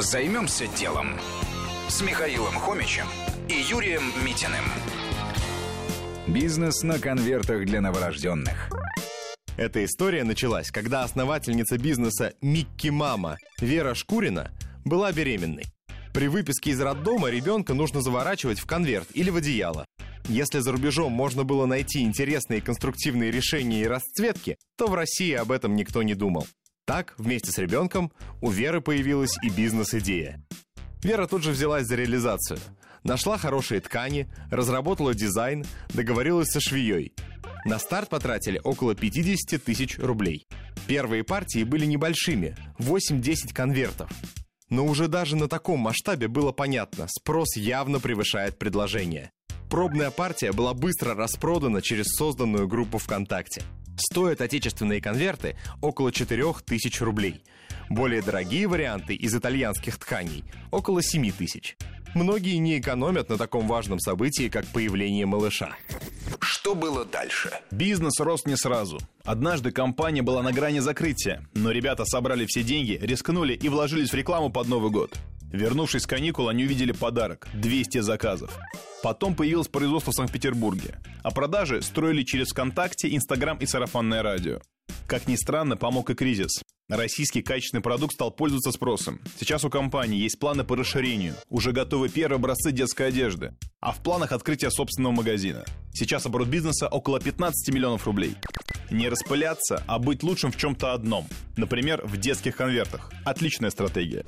Займемся делом с Михаилом Хомичем и Юрием Митиным. Бизнес на конвертах для новорожденных. Эта история началась, когда основательница бизнеса Микки Мама Вера Шкурина была беременной. При выписке из роддома ребенка нужно заворачивать в конверт или в одеяло. Если за рубежом можно было найти интересные конструктивные решения и расцветки, то в России об этом никто не думал. Так, вместе с ребенком, у Веры появилась и бизнес-идея. Вера тут же взялась за реализацию. Нашла хорошие ткани, разработала дизайн, договорилась со швеей. На старт потратили около 50 тысяч рублей. Первые партии были небольшими, 8-10 конвертов. Но уже даже на таком масштабе было понятно, спрос явно превышает предложение. Пробная партия была быстро распродана через созданную группу ВКонтакте. Стоят отечественные конверты около 4000 рублей. Более дорогие варианты из итальянских тканей – около 7 тысяч. Многие не экономят на таком важном событии, как появление малыша. Что было дальше? Бизнес рос не сразу. Однажды компания была на грани закрытия, но ребята собрали все деньги, рискнули и вложились в рекламу под Новый год. Вернувшись с каникул, они увидели подарок – 200 заказов. Потом появилось производство в Санкт-Петербурге. А продажи строили через ВКонтакте, Инстаграм и сарафанное радио. Как ни странно, помог и кризис. Российский качественный продукт стал пользоваться спросом. Сейчас у компании есть планы по расширению. Уже готовы первые образцы детской одежды. А в планах открытия собственного магазина. Сейчас оборот бизнеса около 15 миллионов рублей. Не распыляться, а быть лучшим в чем-то одном. Например, в детских конвертах. Отличная стратегия.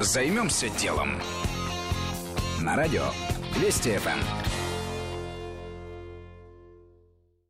Займемся делом на радио Вести ФМ.